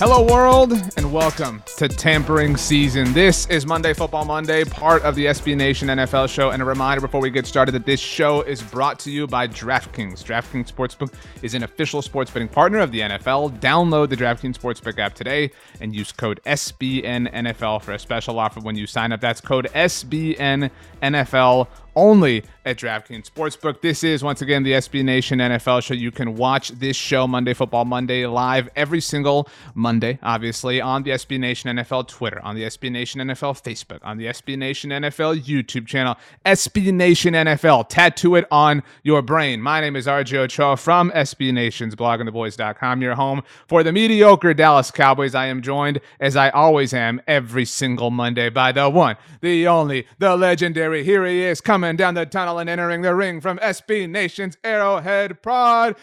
Hello, world, and welcome to tampering season. This is Monday Football Monday, part of the SB Nation NFL show. And a reminder before we get started that this show is brought to you by DraftKings. DraftKings Sportsbook is an official sports betting partner of the NFL. Download the DraftKings Sportsbook app today and use code SBNNFL for a special offer when you sign up. That's code SBNNFL only at DraftKings Sportsbook. This is once again the SB Nation NFL show. You can watch this show Monday Football Monday live every single Monday, obviously on the SB Nation NFL Twitter, on the SB Nation NFL Facebook, on the SB Nation NFL YouTube channel, SB Nation NFL. Tattoo it on your brain. My name is RJ Ochoa from SB Nation's bloggingtheboys.com, your home for the mediocre Dallas Cowboys. I am joined, as I always am, every single Monday by the one, the only, the legendary. Here he is coming down the tunnel and entering the ring from SB Nation's Arrowhead Pride.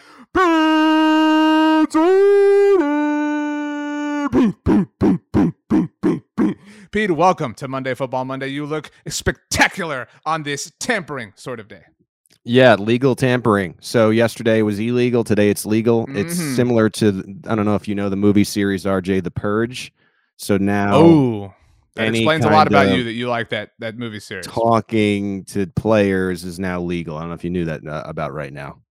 Pete, welcome to Monday Football Monday. You look spectacular on this tampering sort of day. Yeah, legal tampering. So yesterday was illegal. Today it's legal. Mhm. It's similar to I don't know if you know the movie series RJ The Purge. So now Oh, that any explains a lot about you that you like that that movie series. talking to players is now legal. I don't know if you knew that uh, about right now.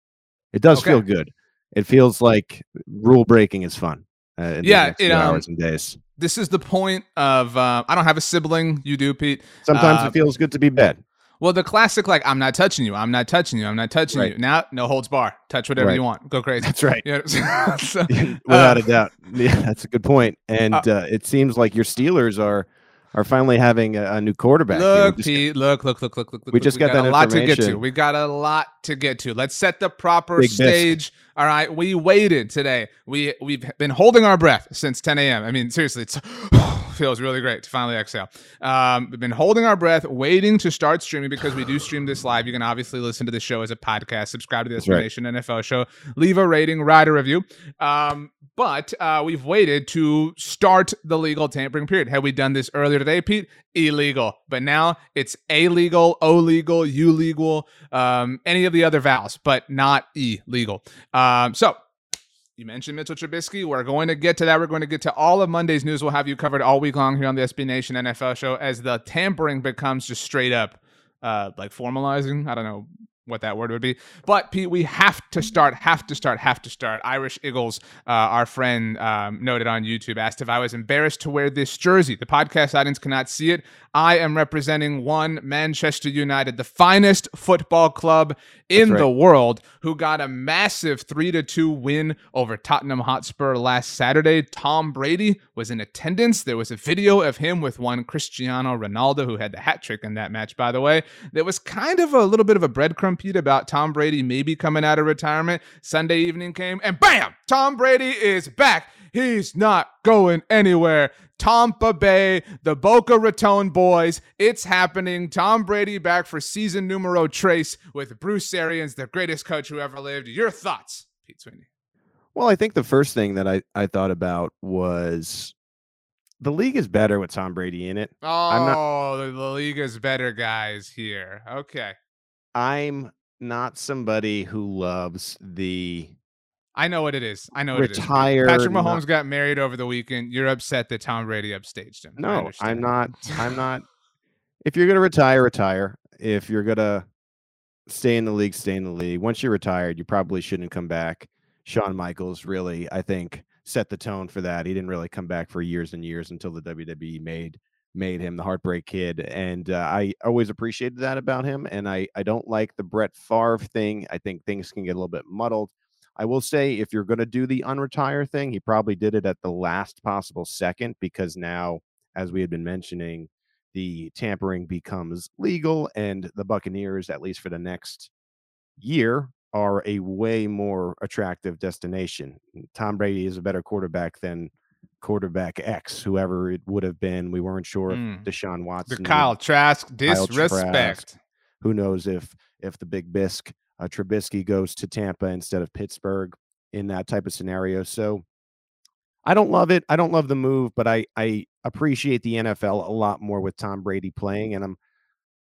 It does feel good. It feels like rule breaking is fun. Uh, Yeah, it, um, hours and days. This is the point of uh, I don't have a sibling. You do, Pete. Sometimes uh, it feels good to be bad. Well, the classic like I'm not touching you. I'm not touching you. I'm not touching Right. you. Now, no holds bar. Touch whatever Right. you want. Go crazy. That's right. You know, so, Without uh, a doubt. Yeah, that's a good point. And uh, uh, it seems like your Steelers are are finally having a, a new quarterback. Look, Pete. Look, look, look, look, look. We just got a that a lot to get to. We got a lot to get to. Let's set the proper Big stage. All right, we waited today. We we've been holding our breath since 10 a.m. I mean, seriously, it's feels really great to finally exhale. Um, we've been holding our breath, waiting to start streaming because we do stream this live. You can obviously listen to the show as a podcast. Subscribe to the That's right. NFL show. Leave a rating, write a review. Um, but uh, we've waited to start the legal tampering period. Had we done this earlier today, Pete? Illegal. But now it's a legal, illegal, illegal, illegal, um, any of the other vowels, but not illegal. Um, so you mentioned Mitchell Trubisky. We're going to get to that. We're going to get to all of Monday's news. We'll have you covered all week long here on the SB Nation NFL show as the tampering becomes just straight up uh, like formalizing. I don't know what that word would be. But Pete, we have to start, have to start, have to start. Irish Eagles, uh, our friend um, noted on YouTube, asked if I was embarrassed to wear this jersey. The podcast audience cannot see it. I am representing one Manchester United, the finest football club in That's the world, who got a massive three to two win over Tottenham Hotspur last Saturday. Tom Brady was in attendance. There was a video of him with one Cristiano Ronaldo, who had the hat trick in that match, by the way. There was kind of a little bit of a breadcrumb Pete about Tom Brady maybe coming out of retirement. Sunday evening came, and bam, Tom Brady is back. He's not going anywhere. Tampa Bay, the Boca Raton boys, it's happening. Tom Brady back for season numero trace with Bruce Arians, the greatest coach who ever lived. Your thoughts, Pete Sweeney? Well, I think the first thing that I, I thought about was the league is better with Tom Brady in it. Oh, not- the, the league is better, guys. Here, okay. I'm not somebody who loves the I know what it is. I know what it is. Retired, Patrick not- Mahomes got married over the weekend. You're upset that Tom Brady upstaged him. No, I'm not. I'm not. If you're gonna retire, retire. If you're gonna stay in the league, stay in the league. Once you're retired, you probably shouldn't come back. Shawn Michaels really, I think, set the tone for that. He didn't really come back for years and years until the WWE made made him the heartbreak kid, and uh, I always appreciated that about him. And I I don't like the Brett Favre thing. I think things can get a little bit muddled. I will say if you're going to do the unretire thing, he probably did it at the last possible second because now, as we had been mentioning, the tampering becomes legal, and the Buccaneers, at least for the next year, are a way more attractive destination. Tom Brady is a better quarterback than quarterback X, whoever it would have been. We weren't sure if Mm. Deshaun Watson, The Kyle Trask Kyle disrespect. Trask. who knows if if the Big Bisc uh, Trubisky goes to Tampa instead of Pittsburgh in that type of scenario. So I don't love it. I don't love the move, but I I appreciate the NFL a lot more with Tom Brady playing, and I'm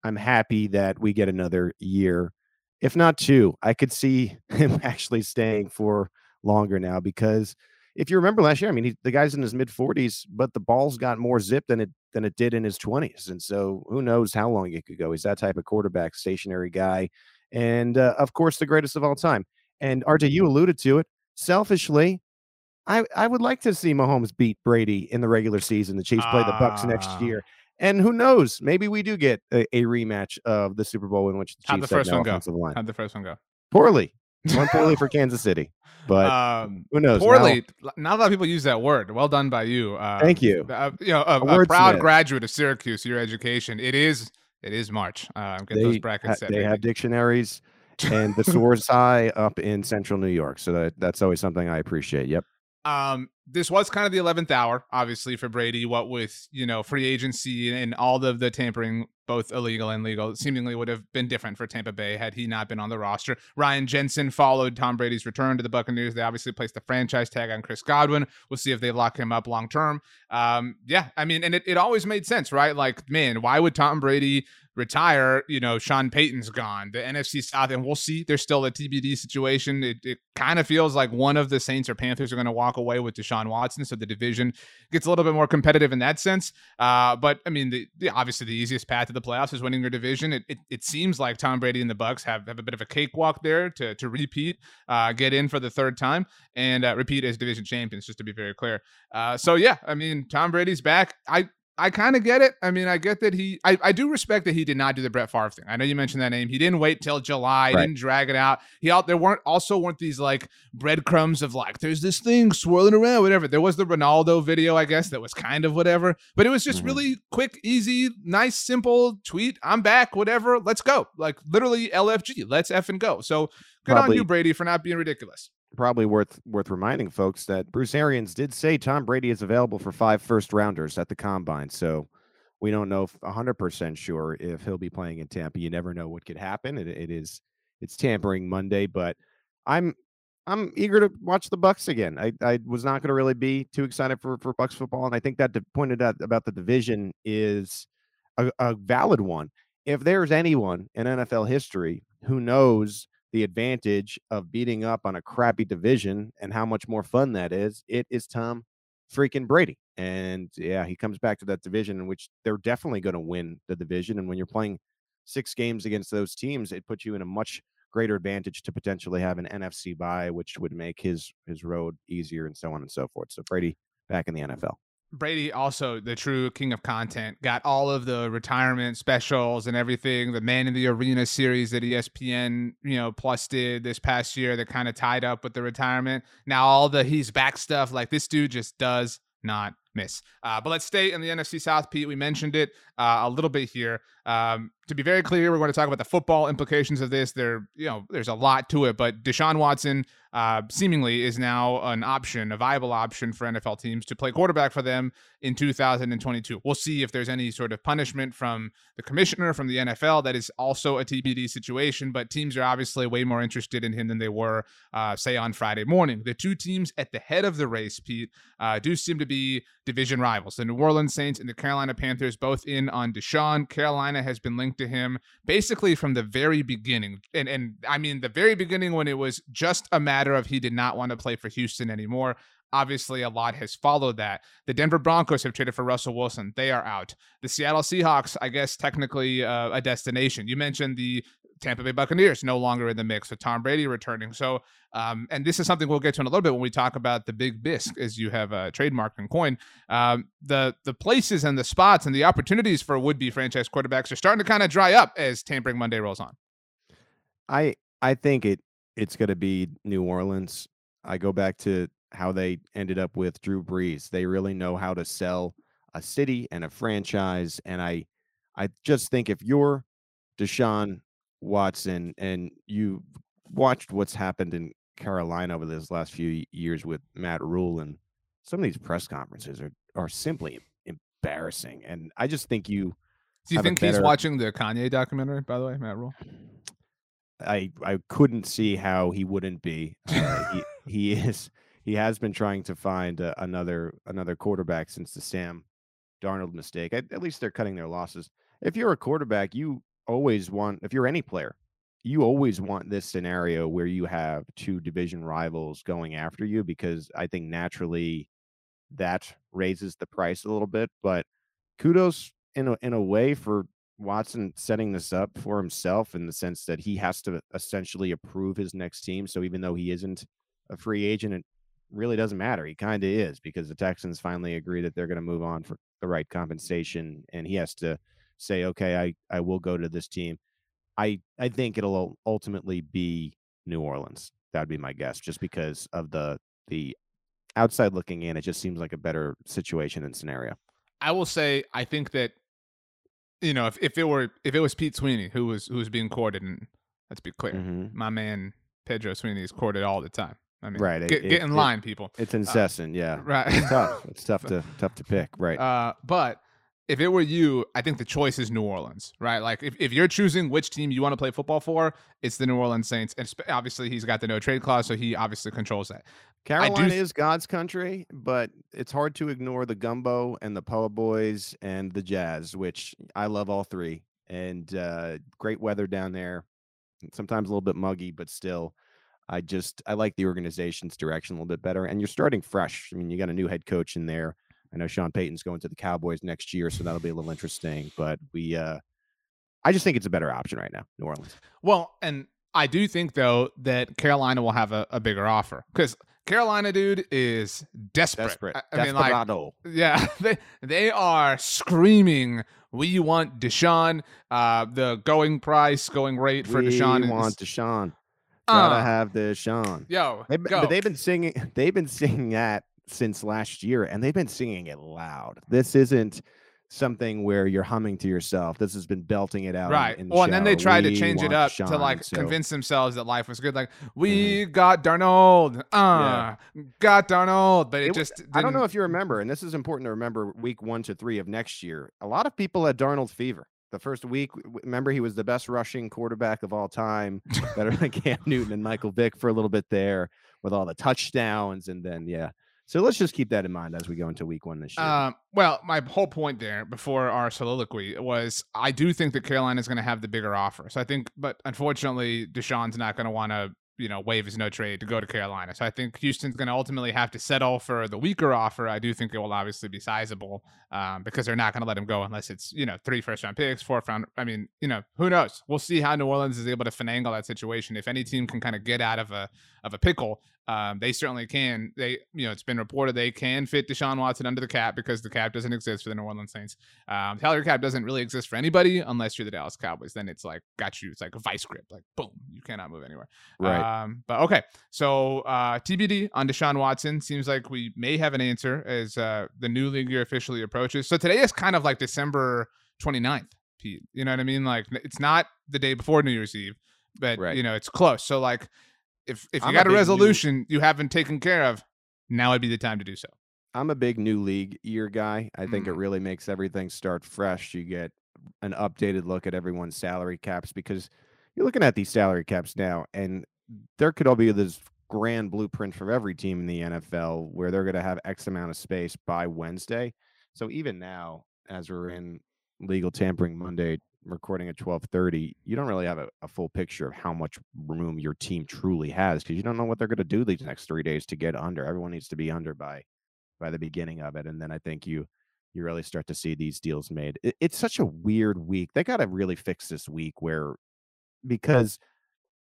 I'm happy that we get another year, if not two. I could see him actually staying for longer now because if you remember last year, I mean, he, the guy's in his mid 40s, but the ball's got more zip than it than it did in his 20s, and so who knows how long it could go. He's that type of quarterback, stationary guy, and uh, of course, the greatest of all time. And RJ, you alluded to it. Selfishly, I I would like to see Mahomes beat Brady in the regular season. The Chiefs play the Bucs next Ah. year. And who knows? Maybe we do get a, a rematch of the Super Bowl in which the How'd Chiefs the first one go? offensive line. How'd the first one go? Poorly, went poorly for Kansas City, but um, who knows? Now- poorly. Not a lot of people use that word. Well done by you. Um, Thank you. Uh, you know, a, A a proud graduate of Syracuse, your education. It is. It is March. Uh, get those they, brackets ha- set. they baby. have dictionaries and the source high up in central New York. So that, that's always something I appreciate. Yep. Um, this was kind of the eleventh hour, obviously for Brady. What with you know free agency and all of the tampering, both illegal and legal, seemingly would have been different for Tampa Bay had he not been on the roster. Ryan Jensen followed Tom Brady's return to the Buccaneers. They obviously placed the franchise tag on Chris Godwin. We'll see if they lock him up long term. Um, yeah, I mean, and it, it always made sense, right? Like, man, why would Tom Brady retire? You know, Sean Payton's gone, the NFC South, and we'll see. There's still a TBD situation. It, it kind of feels like one of the Saints or Panthers are going to walk away with Deshaun Watson, so the division gets a little bit more competitive in that sense. Uh, but I mean, the, the obviously the easiest path to the playoffs is winning your division. It, it, it seems like Tom Brady and the Bucs have, have a bit of a cakewalk there to to repeat, uh, get in for the third time, and uh, repeat as division champions. Just to be very clear. Uh, so yeah, I mean, Tom Brady's back. I I kind of get it. I mean, I get that he, I, I do respect that he did not do the Brett Favre thing. I know you mentioned that name. He didn't wait till July, Right. didn't drag it out. He out there weren't also weren't these like breadcrumbs of like, there's this thing swirling around, whatever. There was the Ronaldo video, I guess, that was kind of whatever, but it was just Mhm. really quick, easy, nice, simple tweet. I'm back, whatever. Let's go. Like literally LFG. Let's F and go. So good on you, Brady, for not being ridiculous. Probably worth worth reminding folks that Bruce Arians did say Tom Brady is available for five first rounders at the combine. So we don't know if 100% sure if he'll be playing in Tampa. You never know what could happen. It, it is it's tampering Monday, but I'm I'm eager to watch the Bucs again. I, I was not going to really be too excited for for Bucs football, and I think that pointed out about the division is a, a valid one. If there's anyone in NFL history who knows the advantage of beating up on a crappy division and how much more fun that is, it is Tom freaking Brady. And yeah, he comes back to that division in which they're definitely going to win the division. And when you're playing six games against those teams, it puts you in a much greater advantage to potentially have an NFC bye, which would make his his road easier and so on and so forth. So Brady back in the NFL. Brady also the true king of content got all of the retirement specials and everything the man in the arena series that espn you know plus did this past year that kind of tied up with the retirement. Now all the he's back stuff like this dude just does not miss uh, but let's stay in the nfc south pete we mentioned it uh, a little bit here um, to be very clear we're going to talk about the football implications of this there you know there's a lot to it but deshaun watson uh, seemingly is now an option, a viable option for NFL teams to play quarterback for them in 2022. We'll see if there's any sort of punishment from the commissioner, from the NFL. That is also a TBD situation, but teams are obviously way more interested in him than they were, uh, say, on Friday morning. The two teams at the head of the race, Pete, uh, do seem to be division rivals. The New Orleans Saints and the Carolina Panthers both in on Deshaun. Carolina has been linked to him basically from the very beginning. And and I mean the very beginning when it was just a matter of he did not want to play for Houston anymore. Obviously, a lot has followed that. The Denver Broncos have traded for Russell Wilson. They are out. The Seattle Seahawks, I guess, technically uh, a destination. You mentioned the Tampa Bay Buccaneers no longer in the mix with Tom Brady returning. So, um, and this is something we'll get to in a little bit when we talk about the big bisc, as you have uh, trademarked and coined. Um, the the places and the spots and the opportunities for would be franchise quarterbacks are starting to kind of dry up as Tampering Monday rolls on. I I think it it's going to be New Orleans. I go back to how they ended up with Drew Brees. They really know how to sell a city and a franchise, and I I just think if you're Deshaun Watson and you watched what's happened in Carolina over this last few years with Matt Rhule, and some of these press conferences are are simply embarrassing. And I just think you Do you think better... he's watching the Kanye documentary, by the way, Matt Rhule. I I couldn't see how he wouldn't be. Uh, he he is he has been trying to find uh, another another quarterback since the Sam Darnold mistake. At, at least they're cutting their losses. If you're a quarterback, you always want. If you're any player, you always want this scenario where you have two division rivals going after you because I think naturally that raises the price a little bit. But kudos in a, in a way for Watson setting this up for himself in the sense that he has to essentially approve his next team. So even though he isn't a free agent, it really doesn't matter. He kind of is because the Texans finally agree that they're going to move on for the right compensation, and he has to say, "Okay, I I will go to this team." I I think it'll ultimately be New Orleans. That'd be my guess, just because of the the outside looking in. It just seems like a better situation and scenario. I will say, I think that you know, if, if it were if it was Pete Sweeney who was who was being courted, and let's be clear, mm-hmm. my man Pedro Sweeney is courted all the time. I mean, right? Get, it, get in line, people. It's uh, incessant, uh, yeah. Right. It's tough. It's tough to tough to pick, right? Uh, but if it were you, I think the choice is New Orleans, right? Like if, if you're choosing which team you want to play football for, it's the New Orleans Saints. And obviously he's got the no trade clause, so he obviously controls that. Carolina th- is God's country, but it's hard to ignore the gumbo and the Po' Boys and the Jazz, which I love all three. And uh, great weather down there. Sometimes a little bit muggy, but still. I just I like the organization's direction a little bit better. And you're starting fresh. I mean, you got a new head coach in there. I know Sean Payton's going to the Cowboys next year, so that'll be a little interesting. But we, uh, I just think it's a better option right now, New Orleans. Well, and I do think though that Carolina will have a, a bigger offer because Carolina, dude, is desperate. Desperate. I, I mean, like, yeah, they they are screaming. We want Deshaun. Uh, the going price, going rate for we Deshaun. We want Deshaun. Gotta uh, have Deshaun. Yo, they, but they've been singing. They've been singing that since last year, and they've been singing it loud. This isn't something where you're humming to yourself. This has been belting it out. Right. In, in the well, and then they tried we to change it up Sean, to like so. convince themselves that life was good. Like we mm-hmm. got Darnold, uh, yeah. got Darnold, but it, it just. Didn't... I don't know if you remember, and this is important to remember. Week one to three of next year, a lot of people had Darnold fever. The first week, remember he was the best rushing quarterback of all time, better than Cam Newton and Michael Vick for a little bit there with all the touchdowns, and then yeah, so let's just keep that in mind as we go into week one this year. Um, well, my whole point there before our soliloquy was I do think that Carolina is going to have the bigger offer. So I think, but unfortunately, Deshaun's not going to want to you know, waive his no trade to go to Carolina. So I think Houston's going to ultimately have to settle for the weaker offer. I do think it will obviously be sizable um, because they're not going to let him go unless it's, you know, three first round picks, fourth round. I mean, you know, who knows? We'll see how New Orleans is able to finagle that situation. If any team can kind of get out of a of a pickle, um, they certainly can. They, you know, it's been reported they can fit Deshaun Watson under the cap because the cap doesn't exist for the New Orleans Saints. Um, salary cap doesn't really exist for anybody unless you're the Dallas Cowboys. Then it's like got you. It's like a vice grip. Like boom, you cannot move anywhere. Right. Um, but okay, so uh, TBD on Deshaun Watson. Seems like we may have an answer as uh, the new league year officially approaches. So today is kind of like December 29th, Pete. You know what I mean? Like it's not the day before New Year's Eve, but right. you know it's close. So like if if you I'm got a, a resolution new, you haven't taken care of, now would be the time to do so. I'm a big new league year guy. I think mm. it really makes everything start fresh. You get an updated look at everyone's salary caps because you're looking at these salary caps now, and there could all be this grand blueprint for every team in the NFL where they're going to have X amount of space by Wednesday. So even now, as we're in legal tampering Monday recording at 12:30, you don't really have a, a, full picture of how much room your team truly has because you don't know what they're going to do these next three days to get under. Everyone needs to be under by by the beginning of it, and then I think you you really start to see these deals made. It, it's such a weird week. They got to really fix this week where because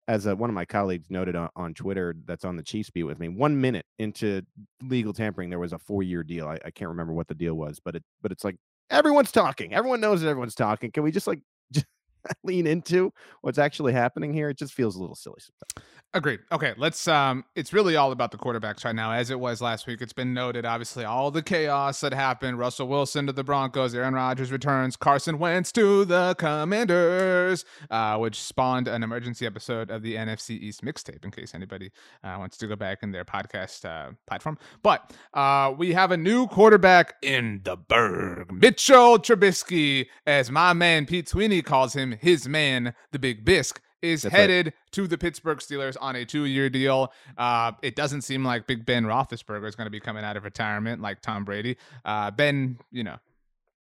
as a, one of my colleagues noted on, on Twitter, that's on the Chiefs beat with me. One minute into legal tampering, there was a four-year deal. I, I can't remember what the deal was, but it but it's like everyone's talking. Everyone knows that everyone's talking. Can we just like just lean into what's actually happening here? It just feels a little silly sometimes. Agreed. Okay, let's um it's really all about the quarterbacks right now as it was last week. It's been noted obviously all the chaos that happened. Russell Wilson to the Broncos, Aaron Rodgers returns, Carson Wentz to the Commanders, uh, which spawned an emergency episode of the NFC East mixtape in case anybody uh, wants to go back in their podcast uh, platform. But uh we have a new quarterback in the burg. Mitchell Trubisky, as my man Pete Sweeney calls him, his man, the Big Bisk is That's right. headed to the Pittsburgh Steelers on a two-year deal. Uh, it doesn't seem like Big Ben Roethlisberger is going to be coming out of retirement like Tom Brady. Uh, ben, you know,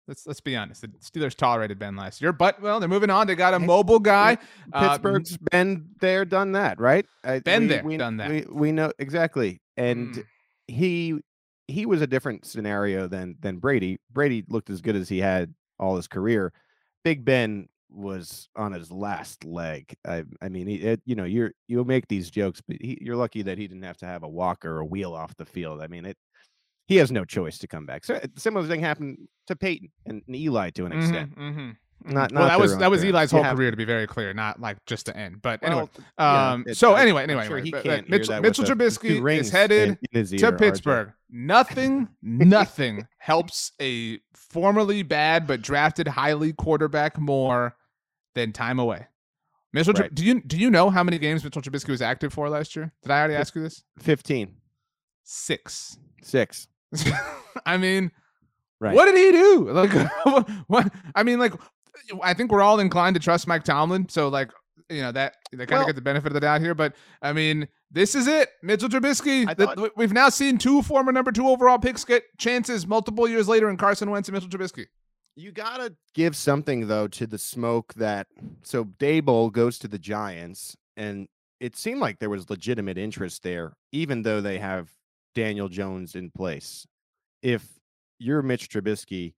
let's let's be honest, the Steelers tolerated Ben last year, but well, they're moving on. They got a mobile guy. Uh, Pittsburgh's been there, done that, right? I- Been we- there, we, done that. We, we know exactly, and Mm. he he was a different scenario than than Brady. Brady looked as good as he had all his career. Big Ben was on his last leg. I, I mean, he, it, you know, you're you'll make these jokes, but he, you're lucky that he didn't have to have a walker or a wheel off the field. I mean, it. He has no choice to come back. So uh, similar thing happened to Peyton and, and Eli to an mhm, extent. mhm, Not- mhm. well, not that was that own was. Eli's You whole have- career, to be very clear, not like just to end. But anyway, yeah, um, it- so I- anyway, anyway, sure anyway, he but- can't Mitchell, Mitchell with the two Trubisky is headed in- in to ear, RJ. Pittsburgh. Nothing, nothing helps a formerly bad but drafted highly quarterback more than time away. Mitchell, Right. do you do you know how many games Mitchell Trubisky was active for last year? Did I already ask you this? 15, Six. 6. I mean, Right. what did he do? Like, what? I mean, like, I think we're all inclined to trust Mike Tomlin. So, like, you know that they kind of Well- get the benefit of the doubt here. But I mean, this is it, Mitchell Trubisky. I The- we've now seen two former number two overall picks get chances multiple years later in Carson Wentz and Mitchell Trubisky. You gotta give something though to the smoke that so Daboll goes to the Giants, and it seemed like there was legitimate interest there, even though they have Daniel Jones in place. If you're Mitch Trubisky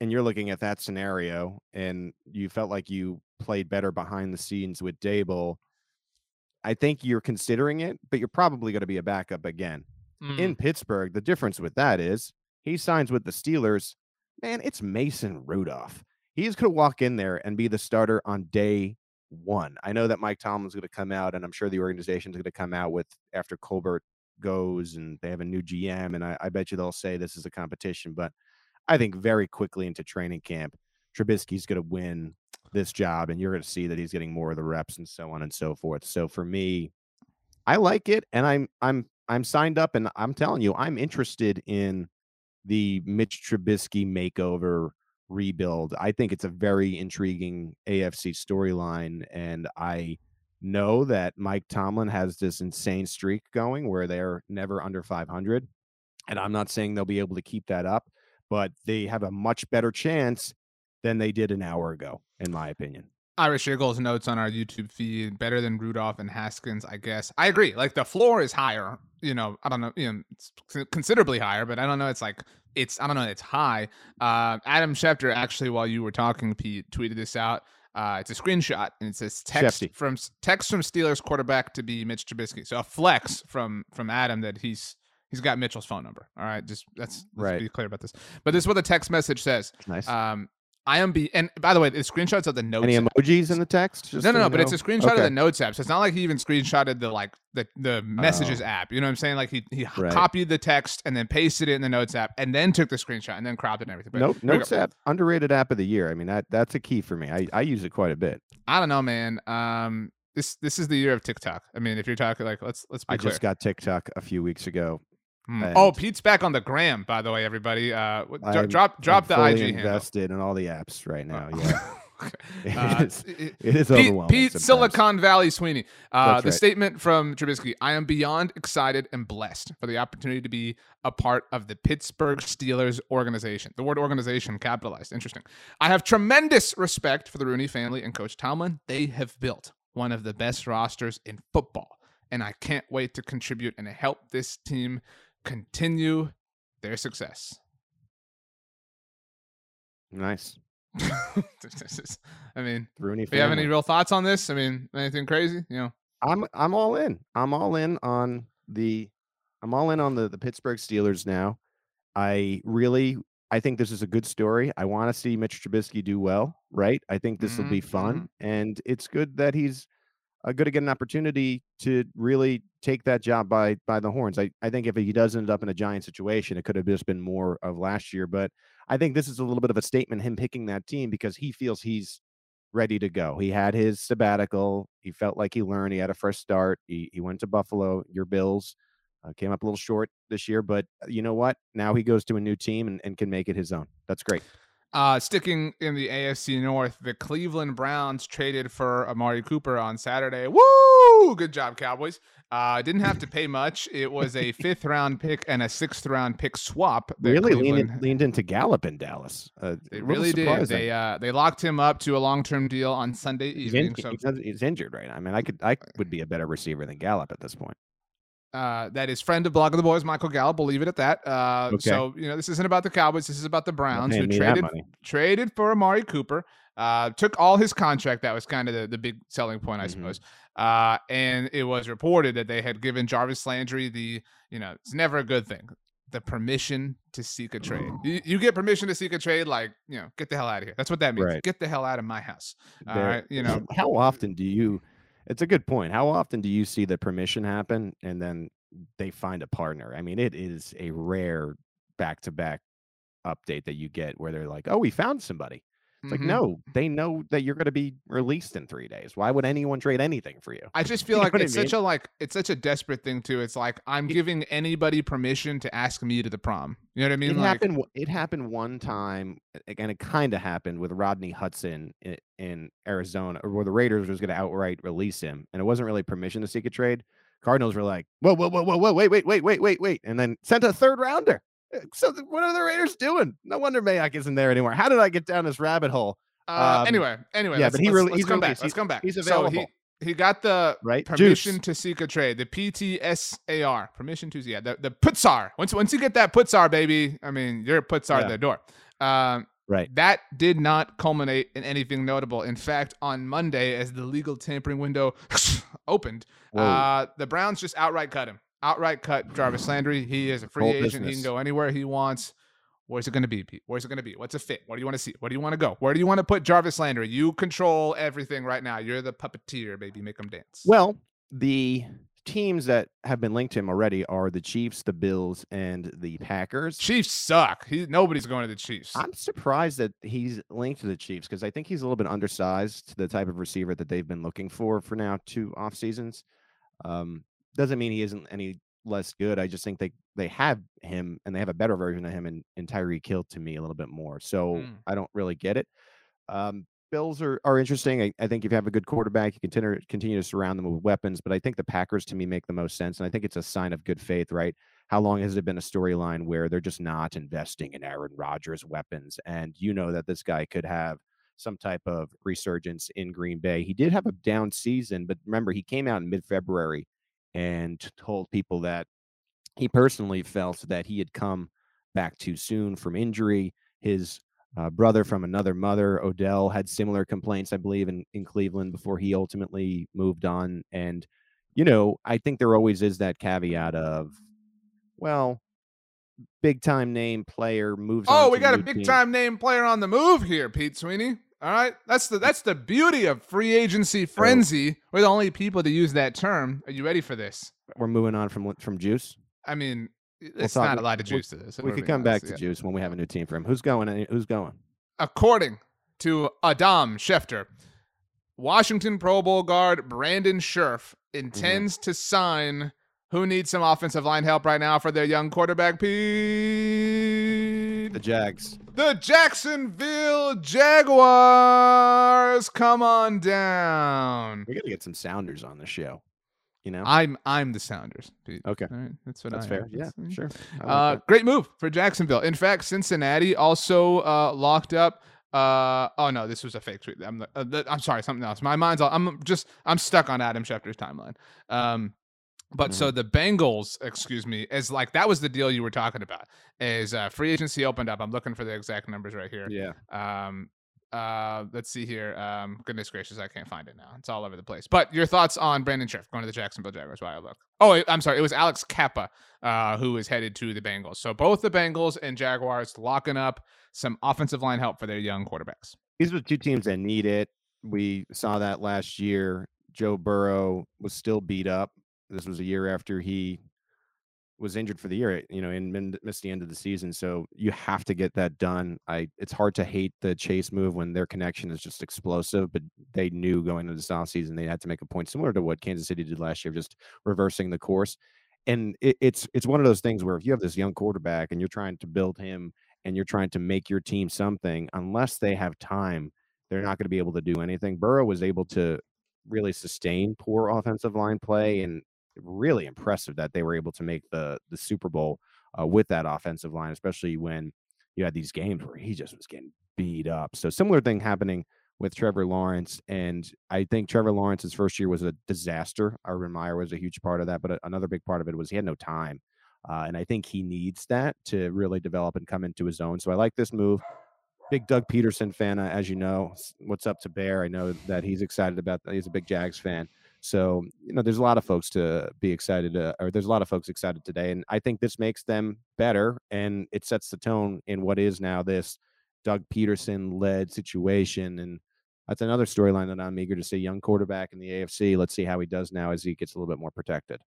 and you're looking at that scenario and you felt like you played better behind the scenes with Daboll, I think you're considering it, but you're probably going to be a backup again. Mm. in Pittsburgh, the difference with that is he signs with the Steelers. Man, it's Mason Rudolph. He's going to walk in there and be the starter on day one. I know that Mike Tomlin's going to come out, and I'm sure the organization's going to come out with after Colbert goes and they have a new GM, and I, I bet you they'll say this is a competition. But I think very quickly into training camp, Trubisky's going to win this job, and you're going to see that he's getting more of the reps and so on and so forth. So for me, I like it, and I'm I'm I'm signed up, and I'm telling you, I'm interested in the Mitch Trubisky makeover rebuild. I think it's a very intriguing AFC storyline, and I know that Mike Tomlin has this insane streak going where they're never under 500, and I'm not saying they'll be able to keep that up, but they have a much better chance than they did an hour ago, in my opinion. Irish Eagles notes on our YouTube feed better than Rudolph and Haskins, I guess. I agree. Like the floor is higher. You know, I don't know, you know, it's considerably higher, but I don't know. It's like it's I don't know. It's high. Uh, Adam Schefter actually, while you were talking, Pete tweeted this out. Uh, it's a screenshot and it says text Shefty. from text from Steelers quarterback to be Mitch Trubisky. So a flex from from Adam that he's he's got Mitchell's phone number. All right, just let's Right. be clear about this. But this is what the text message says. Nice. Um, I am be and by the way, the screenshots of the notes. Any emojis in the text? Just No, no, no. But it's a screenshot of the Notes app, so it's not like he even screenshotted the like the the Messages app. You know what I'm saying? Like he he Oh. Right. copied the text and then pasted it in the Notes app, and then took the screenshot and then cropped it and everything. But we Notes app, underrated app of the year. I mean, that that's a key for me. I, I use it quite a bit. I don't know, man. Um, this this is the year of TikTok. I mean, if you're talking like let's let's be I clear. just got TikTok a few weeks ago. Hmm. Oh, Pete's back on the gram, by the way, everybody. Uh, dro- drop drop I'm the fully IG handle. invested in all the apps right now. Uh, Yeah. It Uh, is- it- is Pete, overwhelming. Pete. Silicon Valley Sweeney. Uh, the right. statement from Trubisky I am beyond excited and blessed for the opportunity to be a part of the Pittsburgh Steelers organization. The word organization capitalized. Interesting. I have tremendous respect for the Rooney family and Coach Tomlin. They have built one of the best rosters in football, and I can't wait to contribute and help this team continue their success. Nice. I mean, Rooney. do you have any real thoughts on this? I mean, anything crazy? You know, I'm I'm all in. I'm all in on the I'm all in on the the Pittsburgh Steelers now. I really I think this is a good story. I want to see Mitch Trubisky do well, right? I think this will be Mhm, fun and it's good that he's uh, going to get an opportunity to really take that job by by the horns. I, I think if he does end up in a giant situation, it could have just been more of last year. But I think this is a little bit of a statement, him picking that team because he feels he's ready to go. He had his sabbatical. He felt like he learned. He had a fresh start. He, he went to Buffalo, your Bills. Uh, came up a little short this year, but uh, you know what? Now he goes to a new team and, and can make it his own. That's great. Uh, sticking in the AFC North, the Cleveland Browns traded for Amari Cooper on Saturday. Woo! Good job, Cowboys. Uh, didn't have to pay much. It was a fifth round pick and a sixth round pick swap. really leaned, in, leaned into Gallup in Dallas. Uh, They really did. They uh, they locked him up to a long term deal on Sunday he's, evening. in- So he's injured right now. I mean, I could I would be a better receiver than Gallup at this point. Uh, that is friend of Blog of the Boys, Michael Gallup. We'll leave it at that. Uh, Okay. So you know, this isn't about the Cowboys. This is about the Browns who traded traded for Amari Cooper. Uh, took all his contract. That was kind of the, the big selling point, I Mhm. suppose. Uh, and it was reported that they had given Jarvis Landry the, you know, it's never a good thing, the permission to seek a trade. You, you get permission to seek a trade, like, you know, get the hell out of here. That's what that means. Right. Get the hell out of my house. All There- right. You know, how often do you? It's a good point. How often do you see the permission happen and then they find a partner? I mean, it is a rare back to back update that you get where they're like, "Oh, we found somebody." It's like, mhm. no, they know that you're going to be released in three days. Why would anyone trade anything for you? I just feel know like what I it's such a like it's such a desperate thing too. It's like I'm giving anybody permission to ask me to the prom. You know what I mean? it like happened. It happened one time, and it kind of happened with Rodney Hudson in, in Arizona, or where the Raiders was going to outright release him, and it wasn't really permission to seek a trade. Cardinals were like, "Whoa, whoa, whoa, whoa, whoa, wait, wait, wait, wait, wait, wait," and then sent a third rounder. Uh, So what are the Raiders doing? No wonder Mayock isn't there anymore. How did I get down this rabbit hole? Uh, Um, anyway, anyway, yeah, but he really- he's come back. released. Let's He's- come back. he's So available. he, he got the Right? permission Juice. to seek a trade, the PTSAR, permission to yeah, the the putsar. Once once you get that putsar, baby, I mean, you're a putsar Yeah. at the door. Um, Right. that did not culminate in anything notable. In fact, on Monday, as the legal tampering window opened, uh, the Browns just outright cut him. Outright cut Jarvis Landry. He is a free Whole agent. He can go anywhere he wants. Where's it going to be, Pete? Where's it going to be? What's a fit? What do you want to see? Where do you want to go? Where do you want to put Jarvis Landry? You control everything right now. You're the puppeteer, baby. Make them dance. Well, the teams that have been linked to him already are the Chiefs, the Bills, and the Packers. Chiefs suck. He, nobody's going to the Chiefs. I'm surprised that he's linked to the Chiefs because I think he's a little bit undersized to the type of receiver that they've been looking for for now two off seasons. Um, doesn't mean he isn't any less good. I just think they they have him and they have a better version of him and, in Tyreek Hill to me a little bit more. So Mm. I don't really get it. Um, Bills are, are interesting. I, I think if you have a good quarterback, you continue continue to surround them with weapons. But I think the Packers to me make the most sense, and I think it's a sign of good faith, right? How long has it been a storyline where they're just not investing in Aaron Rodgers' weapons, and you know that this guy could have some type of resurgence in Green Bay. He did have a down season, but remember he came out in mid February and told people that he personally felt that he had come back too soon from injury. His uh, brother from another mother, Odell, had similar complaints, I believe, in, in Cleveland before he ultimately moved on. And, you know, I think there always is that caveat of, well, big time name player moves on. Oh, we got a big team. time name player on the move here, Pete Sweeney. All right, that's the that's the beauty of free agency frenzy. We're the only people to use that term. Are you ready for this? We're moving on from from Juice. I mean, it's talk- not a lot of we- juice to this. We could come back to yeah. Juice when we have a new team for him. Who's going? uh, Who's going? According to Adam Schefter, Washington Pro Bowl guard Brandon Scherff intends to sign. Who needs some offensive line help right now for their young quarterback, The Jags. The Jacksonville Jaguars. Come on down. We got to get some Sounders on the show. You know. I'm I'm the Sounders. Okay. Right, that's what That's I fair. am. Yeah, sure. Uh, great move for Jacksonville. In fact, Cincinnati also uh, locked up. Uh, oh no, this was a fake tweet. I'm, uh, th- I'm sorry, something else. My mind's all. I'm just I'm stuck on Adam Schefter's timeline. Um, but so the Bengals, excuse me, is like that was the deal you were talking about. Is uh, free agency opened up? I'm looking for the exact numbers right here. yeah. Um, Uh, let's see here. Um, goodness gracious, I can't find it now. It's all over the place. But your thoughts on Brandon Scherff going to the Jacksonville Jaguars? While I look. Oh, I'm sorry. It was Alex Cappa uh, who is headed to the Bengals. So both the Bengals and Jaguars locking up some offensive line help for their young quarterbacks. These are two teams that need it. We saw that last year. Joe Burrow was still beat up. This was a year after he was injured for the year, eh, you know, and missed the end of the season. So you have to get that done. I it's hard to hate the chase move when their connection is just explosive, but they knew going into this offseason they had to make a point similar to what Kansas City did last year, just reversing the course. And it, it's it's one of those things where if you have this young quarterback and you're trying to build him and you're trying to make your team something, unless they have time, they're not going to be able to do anything. Burrow was able to really sustain poor offensive line play and really impressive that they were able to make the the Super Bowl uh, with that offensive line, especially when you had these games where he just was getting beat up. So similar thing happening with Trevor Lawrence, and I think Trevor Lawrence's first year was a disaster. Urban Meyer was a huge part of that, but another big part of it was he had no time, uh, and I think he needs that to really develop and come into his own. So I like this move. Big Doug Pederson fan, uh, as you know. What's up to Bear? I know that he's excited about that. He's a big Jags fan. So, you know, there's a lot of folks to be excited, uh, or there's a lot of folks excited today. And I think this makes them better and it sets the tone in what is now this Doug Pederson led situation. And that's another storyline that I'm eager to see. Young quarterback in the AFC. Let's see how he does now as he gets a little bit more protected.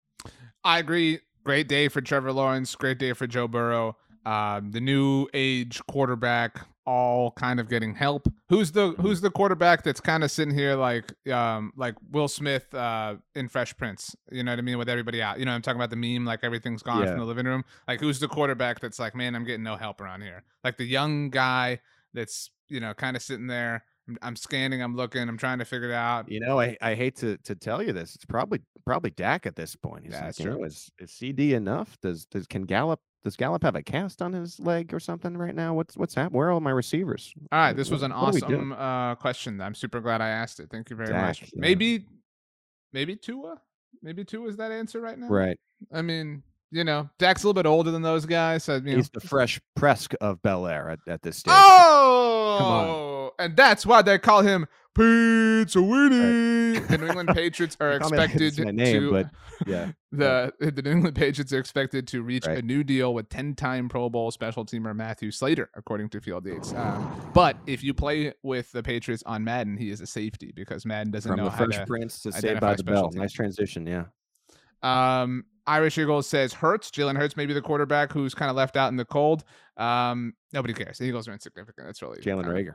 I agree. Great day for Trevor Lawrence. Great day for Joe Burrow. Um, the new age quarterback all kind of getting help. Who's the who's the quarterback that's kind of sitting here like um like Will Smith uh in Fresh Prince? You know what I mean with everybody out. You know I'm talking about the meme like everything's gone yeah. from the living room. Like who's the quarterback that's like man I'm getting no help around here? Like the young guy that's you know kind of sitting there. I'm, I'm scanning. I'm looking. I'm trying to figure it out. You know, I, I hate to to tell you this. It's probably probably Dak at this point. He's yeah, like, that's you true. know, is is CD enough? Does does can Gallup does Gallup have a cast on his leg or something right now? What's what's happening? Where are all my receivers? All right, this was an awesome uh, question. I'm super glad I asked it. Thank you very Dak, much. Yeah. Maybe, maybe Tua. Maybe Tua is that answer right now. Right. I mean, you know, Dak's a little bit older than those guys. So, He's know. the fresh Presk of Bel Air at, at this stage. Oh, and that's why they call him Pizza Winnie. Right. The New England Patriots are expected name, to. But yeah, the the New England Patriots are expected to reach right. a new deal with ten-time Pro Bowl special teamer Matthew Slater, according to Field Yates. Um, but if you play with the Patriots on Madden, he is a safety because Madden doesn't From know the how Fresh to Prince to Saved by the Bell. Teams. Nice transition, yeah. Um, Irish Eagles says Hurts, Jalen Hurts, maybe the quarterback who's kind of left out in the cold. Um, nobody cares. The Eagles are insignificant. That's really Jalen Reagor.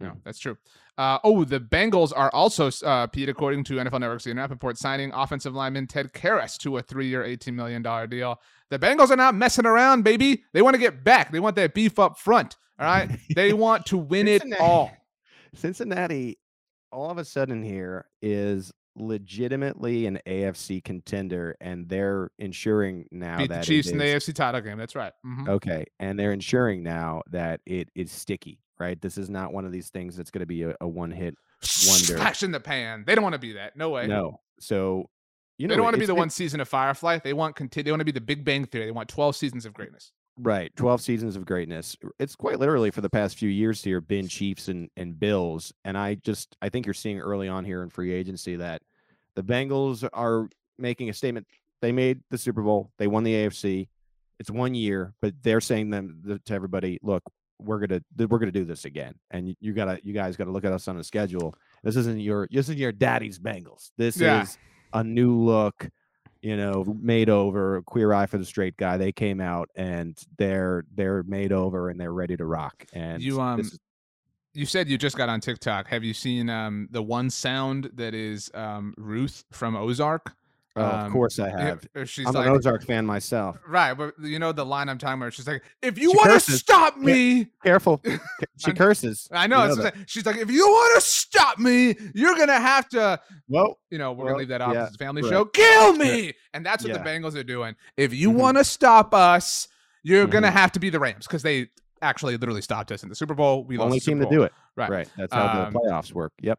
No, that's true. Uh, oh, the Bengals are also, uh, Pete, according to NFL Network's Ian Rapoport, signing offensive lineman Ted Karras to a three-year, $18 million deal. The Bengals are not messing around, baby. They want to get back. They want that beef up front. All right. they want to win it all. Cincinnati, all of a sudden here, is legitimately an AFC contender, and they're ensuring now Beat that the Chiefs in the AFC title game. That's right. Mm-hmm. Okay, and they're ensuring now that it is sticky. Right, this is not one of these things that's going to be a, a one-hit wonder. Flash in the pan. They don't want to be that. No way. No. So you know, they don't want to be the one season of Firefly. They want continue. They want to be the Big Bang Theory. They want twelve seasons of greatness. Right, twelve seasons of greatness. It's quite literally for the past few years here been Chiefs and and Bills, and I just I think you're seeing early on here in free agency that the Bengals are making a statement. They made the Super Bowl. They won the AFC. It's one year, but they're saying them to everybody, look, we're gonna we're gonna do this again, and you gotta you guys gotta look at us on the schedule. This isn't your this isn't your daddy's Bengals. This yeah. is a new look, you know, made over queer eye for the straight guy. They came out and they're they're made over and they're ready to rock. And you um is, you said you just got on TikTok. Have you seen um the one sound that is um Ruth from Ozark? Oh, of um, course I have. She's I'm like, an Ozark fan myself. Right, but you know the line I'm talking about. She's like, "If you want to stop me, careful." She curses. I know. know like, she's like, "If you want to stop me, you're gonna have to." Well, you know, we're well, gonna leave that off yeah, as a family right. show. Kill me, and that's what Yeah. the Bengals are doing. If you Mhm. want to stop us, you're gonna Mhm. have to be the Rams because they actually literally stopped us in the Super Bowl. We only lost the team to do it. Right. Right. That's how Um, the playoffs work. Yep.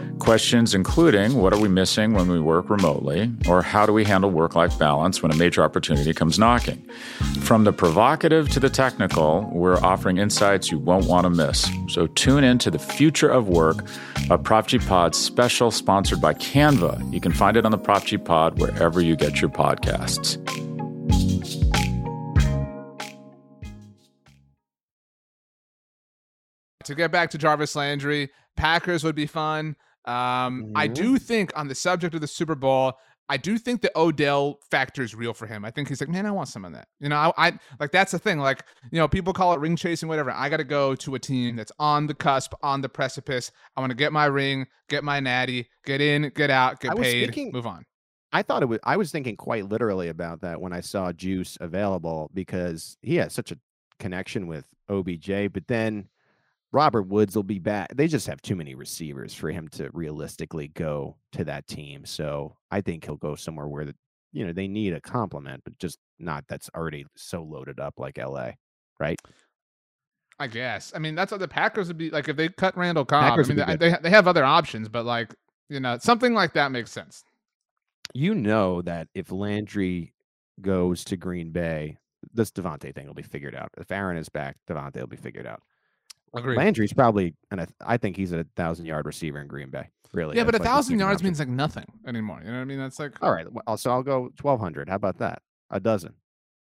Questions including what are we missing when we work remotely, or how do we handle work life balance when a major opportunity comes knocking? From the provocative to the technical, we're offering insights you won't want to miss. So tune in to the future of work, a Prop G Pod special sponsored by Canva. You can find it on the Prop G Pod wherever you get your podcasts. To get back to Jarvis Landry, Packers would be fun. Um, I Mhm. do think on the subject of the Super Bowl, I do think the Odell factor is real for him. I think he's like, man, I want some of that. You know, I, I like that's the thing. Like, you know, people call it ring chasing, whatever. I got to go to a team that's on the cusp, on the precipice. I want to get my ring, get my natty, get in, get out, get I paid, thinking- move on. I thought it was. I was thinking quite literally about that when I saw Juice available because he has such a connection with OBJ. But then Robert Woods will be back. They just have too many receivers for him to realistically go to that team. So I think he'll go somewhere where the, you know they need a complement, but just not that's already so loaded up like LA, right? I guess. I mean, that's what the Packers would be like if they cut Randall Cobb. Packers I mean, they, they they have other options, but like you know, something like that makes sense. You know that if Landry goes to Green Bay, this Davante thing will be figured out. If Aaron is back, Davante will be figured out. Agreed. Landry's probably, and I, I think he's a thousand yard receiver in Green Bay. Really, yeah, but a That's like the thousand second yards option. means like nothing anymore. You know what I mean? That's like All right, well, so I'll go twelve hundred. How about that? A dozen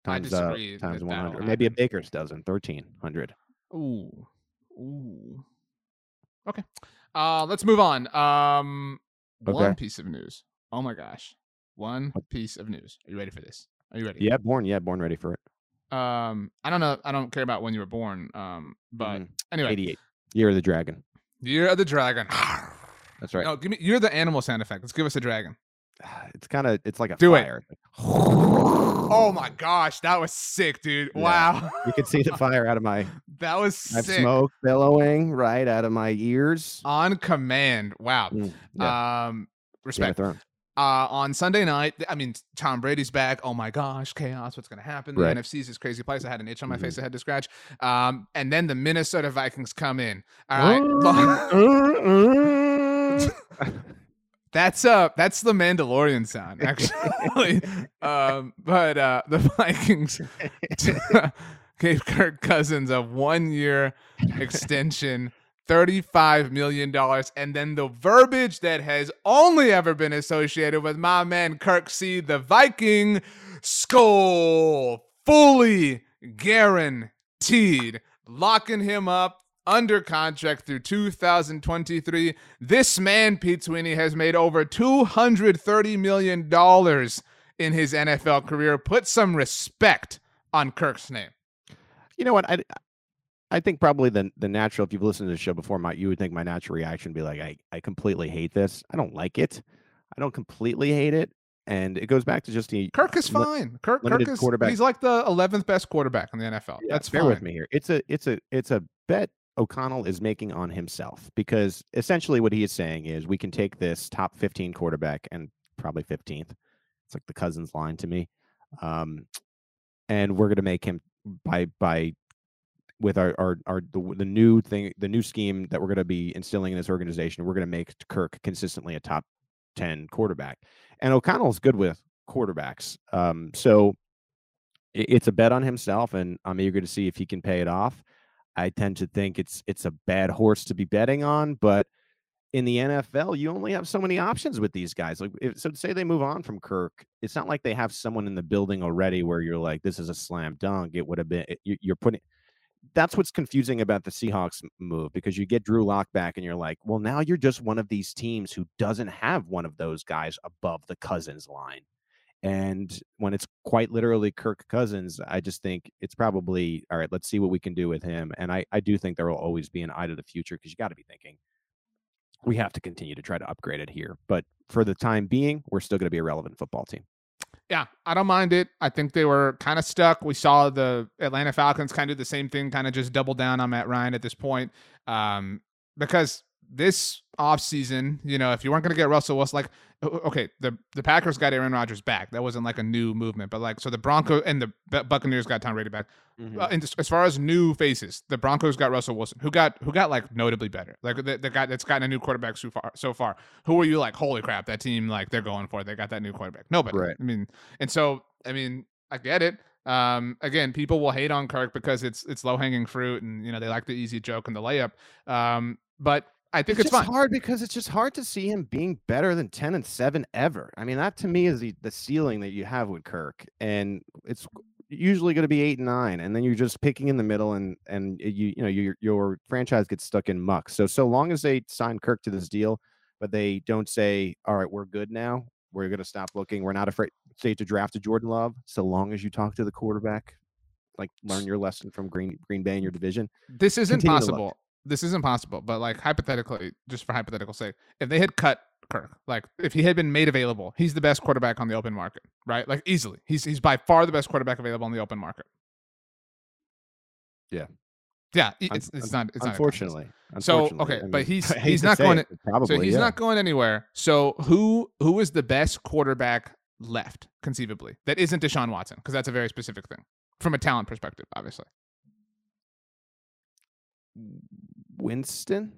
I times uh, times that one that'll hundred. Maybe a baker's dozen, thirteen hundred. Ooh. Ooh. Okay. Uh let's move on. Um one piece of news. Oh my gosh. One piece of news. Are you ready for this? Are you ready? Yeah, born. Yeah, born ready for it. Um I don't know I don't care about when you were born. Um but Mhm. anyway, Eighty-eight. Year of the dragon. Year of the Dragon. That's right. No, give me you're the animal sound effect. Let's give us a dragon. It's kind of. It's like a Do it. fire. Oh my gosh, that was sick, dude. Yeah. Wow. You could see the fire out of my. that was sick. smoke billowing right out of my ears. On command. Wow. Mm, yeah, Um respect. Uh, on Sunday night. I mean, Tom Brady's back. Oh my gosh, chaos! What's going to happen? The Right. NFC is this crazy place. I had an itch on my Mhm. face I had to scratch. Um, and then the Minnesota Vikings come in. All right, that's uh, that's the Mandalorian sound actually. um, but uh, the Vikings gave Kirk Cousins a one-year extension. $35 million. And then the verbiage that has only ever been associated with my man Kirk C, the Viking skull, fully guaranteed, locking him up under contract through 2023. This man, Pete Sweeney, has made over $230 million in his NFL career. Put some respect on Kirk's name. You know what? I I think probably the the natural. If you've listened to the show before, my you would think my natural reaction would be like, I I completely hate this. I don't like it. I don't completely hate it, and it goes back to just the Kirk is li- fine. Kirk, Kirk is quarterback. he's like the 11th best quarterback in the NFL. Yeah, That's bear fine. with me here. It's a it's a it's a bet O'Connell is making on himself because essentially what he is saying is we can take this top 15 quarterback and probably 15th. It's like the Cousins line to me. Um, and we're going to make him by by with our our, our the, the new thing the new scheme that we're going to be instilling in this organization we're going to make Kirk consistently a top 10 quarterback. And O'Connell's good with quarterbacks. Um, so i- it's a bet on himself and I'm eager to see if he can pay it off. I tend to think it's it's a bad horse to be betting on, but in the NFL, you only have so many options with these guys. Like, if, so say they move on from Kirk, it's not like they have someone in the building already where you're like, this is a slam dunk. It would have been. it- You're putting. That's what's confusing about the Seahawks move because you get Drew Lock back and you're like, well, now you're just one of these teams who doesn't have one of those guys above the Cousins line. And when it's quite literally Kirk Cousins, I just think it's probably all right. Let's see what we can do with him. And I, I do think there will always be an eye to the future because you got to be thinking we have to continue to try to upgrade it here. But for the time being, we're still going to be a relevant football team. Yeah, I don't mind it. I think they were kind of stuck. We saw the Atlanta Falcons kind of do the same thing, kind of just double down on Matt Ryan at this point. Um, because this offseason, you know, if you weren't going to get Russell Wilson, like, okay, the, the Packers got Aaron Rodgers back. That wasn't like a new movement, but like, so the Broncos and the Buccaneers got Tom Brady back. Mhm. Uh, and as far as new faces, the Broncos got Russell Wilson, who got who got like notably better. Like the, the guy that's gotten a new quarterback so far. So far, who were you like? Holy crap, that team like they're going for it. They got that new quarterback. Nobody. Right. I mean, and so I mean, I get it. Um, again, people will hate on Kirk because it's it's low hanging fruit, and you know they like the easy joke and the layup. Um, but I think it's, just fine. hard because it's just hard to see him being better than 10 and 7 ever. I mean, that to me is the, the ceiling that you have with Kirk. And it's usually going to be 8 and 9 and then you're just picking in the middle and and you you know your your franchise gets stuck in muck. So so long as they sign Kirk to this deal, but they don't say, "All right, we're good now. We're going to stop looking. We're not afraid say to draft a Jordan Love." So long as you talk to the quarterback, like learn your lesson from Green Green Bay in your division. This isn't Continue possible. This isn't possible. But like hypothetically, just for hypothetical sake, if they had cut Kirk, like if he had been made available, he's the best quarterback on the open market, right? Like easily, he's he's by far the best quarterback available on the open market. Yeah. Yeah, it's it's not it's not unfortunately. So, unfortunately, okay, I but he's- he's not going it, probably so he's yeah. not going anywhere. So who who is the best quarterback left conceivably that isn't Deshaun Watson? Because that's a very specific thing from a talent perspective, obviously. Winston,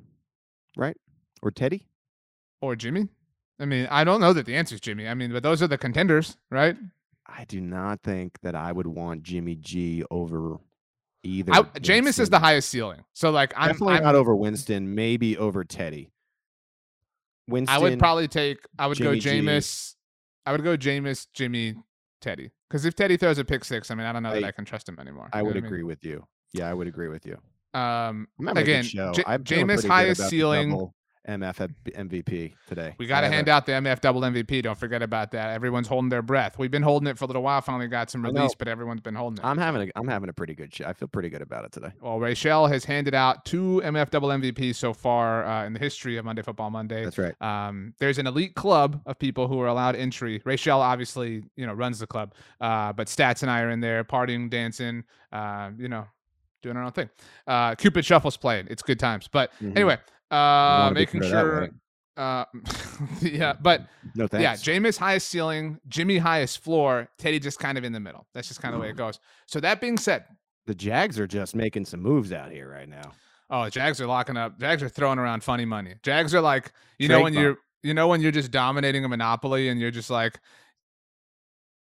right? Or Teddy? Or Jimmy. I mean, I don't know that the answer is Jimmy. I mean, but those are the contenders, right? I do not think that I would want Jimmy G over either. I, Jameis is the highest ceiling. So like I'm, Definitely I'm not over Winston, maybe over Teddy. Winston, I would probably take I would go Jimmy G. Jameis. I would go Jameis, Jimmy, Teddy. Because if Teddy throws a pick six, I mean, I don't know that I- I can trust him anymore. I You would what agree with you. Yeah, I would agree with you. Um, again, good show. J- I'm feeling Jameis highest ceiling. MF MVP today. We got to hand a- out the MF double MVP. Don't forget about that. Everyone's holding their breath. We've been holding it for a little while. Finally got some release, but everyone's been holding it. I'm having a I'm having a pretty good show. I feel pretty good about it today. well, Rachel has handed out two MF double MVPs so far uh, in the history of Monday Football Monday. That's right. Um, there's an elite club of people who are allowed entry. Rachel obviously, you know, runs the club, uh, but Stats and I are in there, partying, dancing, uh, you know, doing our own thing. Uh, Cupid Shuffle's playing. It's good times. But Mhm. anyway, uh, making sure. Uh, yeah, but No thanks. yeah. Jameis highest ceiling, Jimmy highest floor, Teddy just kind of in the middle. That's just kind of the way it goes. So that being said, the Jags are just making some moves out here right now. Oh, Jags are locking up. Jags are throwing around funny money. Jags are like, you know, when Trademark. you're, you know, when you're just dominating a monopoly and you're just like,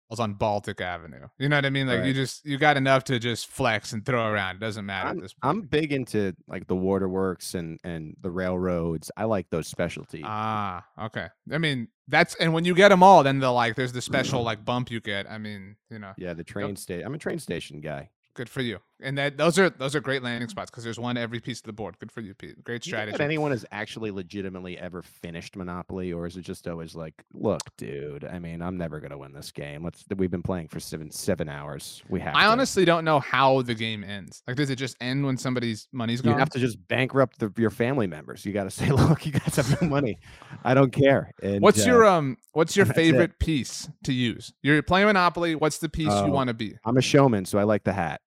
was on Baltic Avenue. You know what I mean? Like you just, you got enough to just flex and throw around. It doesn't matter at this point. I'm big into like the waterworks and and the railroads. I like those specialties. ah, okay. I mean, that's, and when you get them all, then the like, there's the special like bump you get. I mean, you know, yeah, the train station. I'm a train station guy. good for you. And that, those are, those are great landing spots because there's one every piece of the board. Good for you, Pete. Great Do you think strategy. anyone has actually legitimately ever finished Monopoly, or is it just always like, look, dude? I mean, I'm never gonna win this game. Let's. We've been playing for seven seven hours. We have. I to. honestly don't know how the game ends. Like, does it just end when somebody's money's gone? You have to just bankrupt the, your family members. You got to say, look, you have no money. I don't care. And, what's uh, your um? What's your that's it. favorite piece to use? You're playing Monopoly. What's the piece you Oh, want to be? I'm a showman, so I like the hat,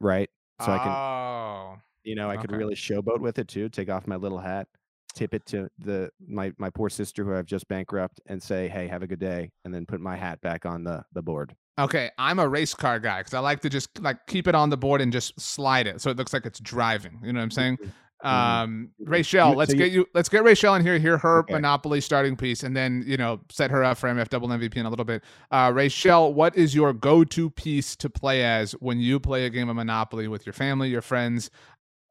right? So I can, Oh, you know, I could really showboat with it too. Take off my little hat, tip it to the my my poor sister who I've just bankrupt, and say, hey, have a good day, and then put my hat back on the the board. okay. I'm a race car guy because I like to just like keep it on the board and just slide it so it looks like it's driving. You know what I'm saying? Mm-hmm. Um, mhm. Rachel, let's so you- get you. Let's get Rachel in here. Hear her Okay. Monopoly starting piece, and then you know set her up for MF double MVP in a little bit. Uh, Rachel, what is your go-to piece to play as when you play a game of Monopoly with your family, your friends,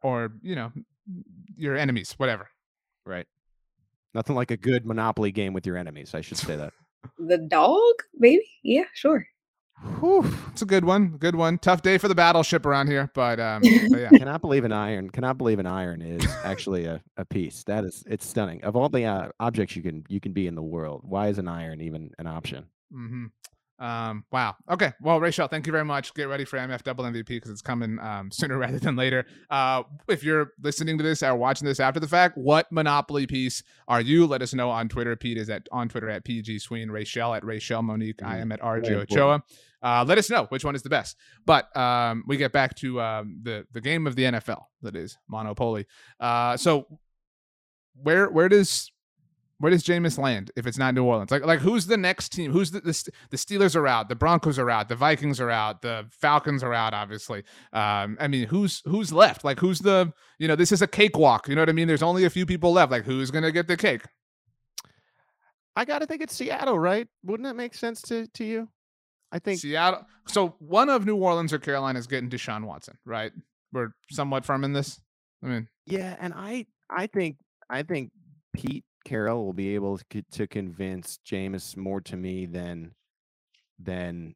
or you know your enemies, whatever? Right. Nothing like a good Monopoly game with your enemies. I should say that. The dog, maybe? Yeah, sure. Whew, it's a good one. Good one. Tough day for the battleship around here, but um, but yeah. Cannot believe an iron. Cannot believe an iron is actually a, a piece. That is, it's stunning. Of all the uh, objects you can you can be in the world, why is an iron even an option? hmm Um, wow. Okay. Well, Rachel, thank you very much. Get ready for MF double MVP because it's coming um, sooner rather than later. Uh, if you're listening to this or watching this after the fact, what Monopoly piece are you? Let us know on Twitter. Pete is at on Twitter at PG Sween, Rachel at Rachel Monique. I Mhm. am at RJ. Ochoa. Uh, let us know which one is the best. But um, we get back to um, the the game of the NFL that is Monopoly. Uh, so where where does where does Jameis land if it's not New Orleans? Like like who's the next team? Who's the the, the Steelers are out, the Broncos are out, the Vikings are out, the Falcons are out. Obviously, um, I mean who's who's left? Like who's the you know this is a cakewalk. You know what I mean? There's only a few people left. Like who's gonna get the cake? I got to think it's Seattle, right? Wouldn't that make sense to to you? I think Seattle. So one of New Orleans or Carolina is getting Deshaun Watson, right? We're somewhat firm in this. I mean, yeah, and I I think I think Pete Carroll will be able to, to convince Jameis more to me than than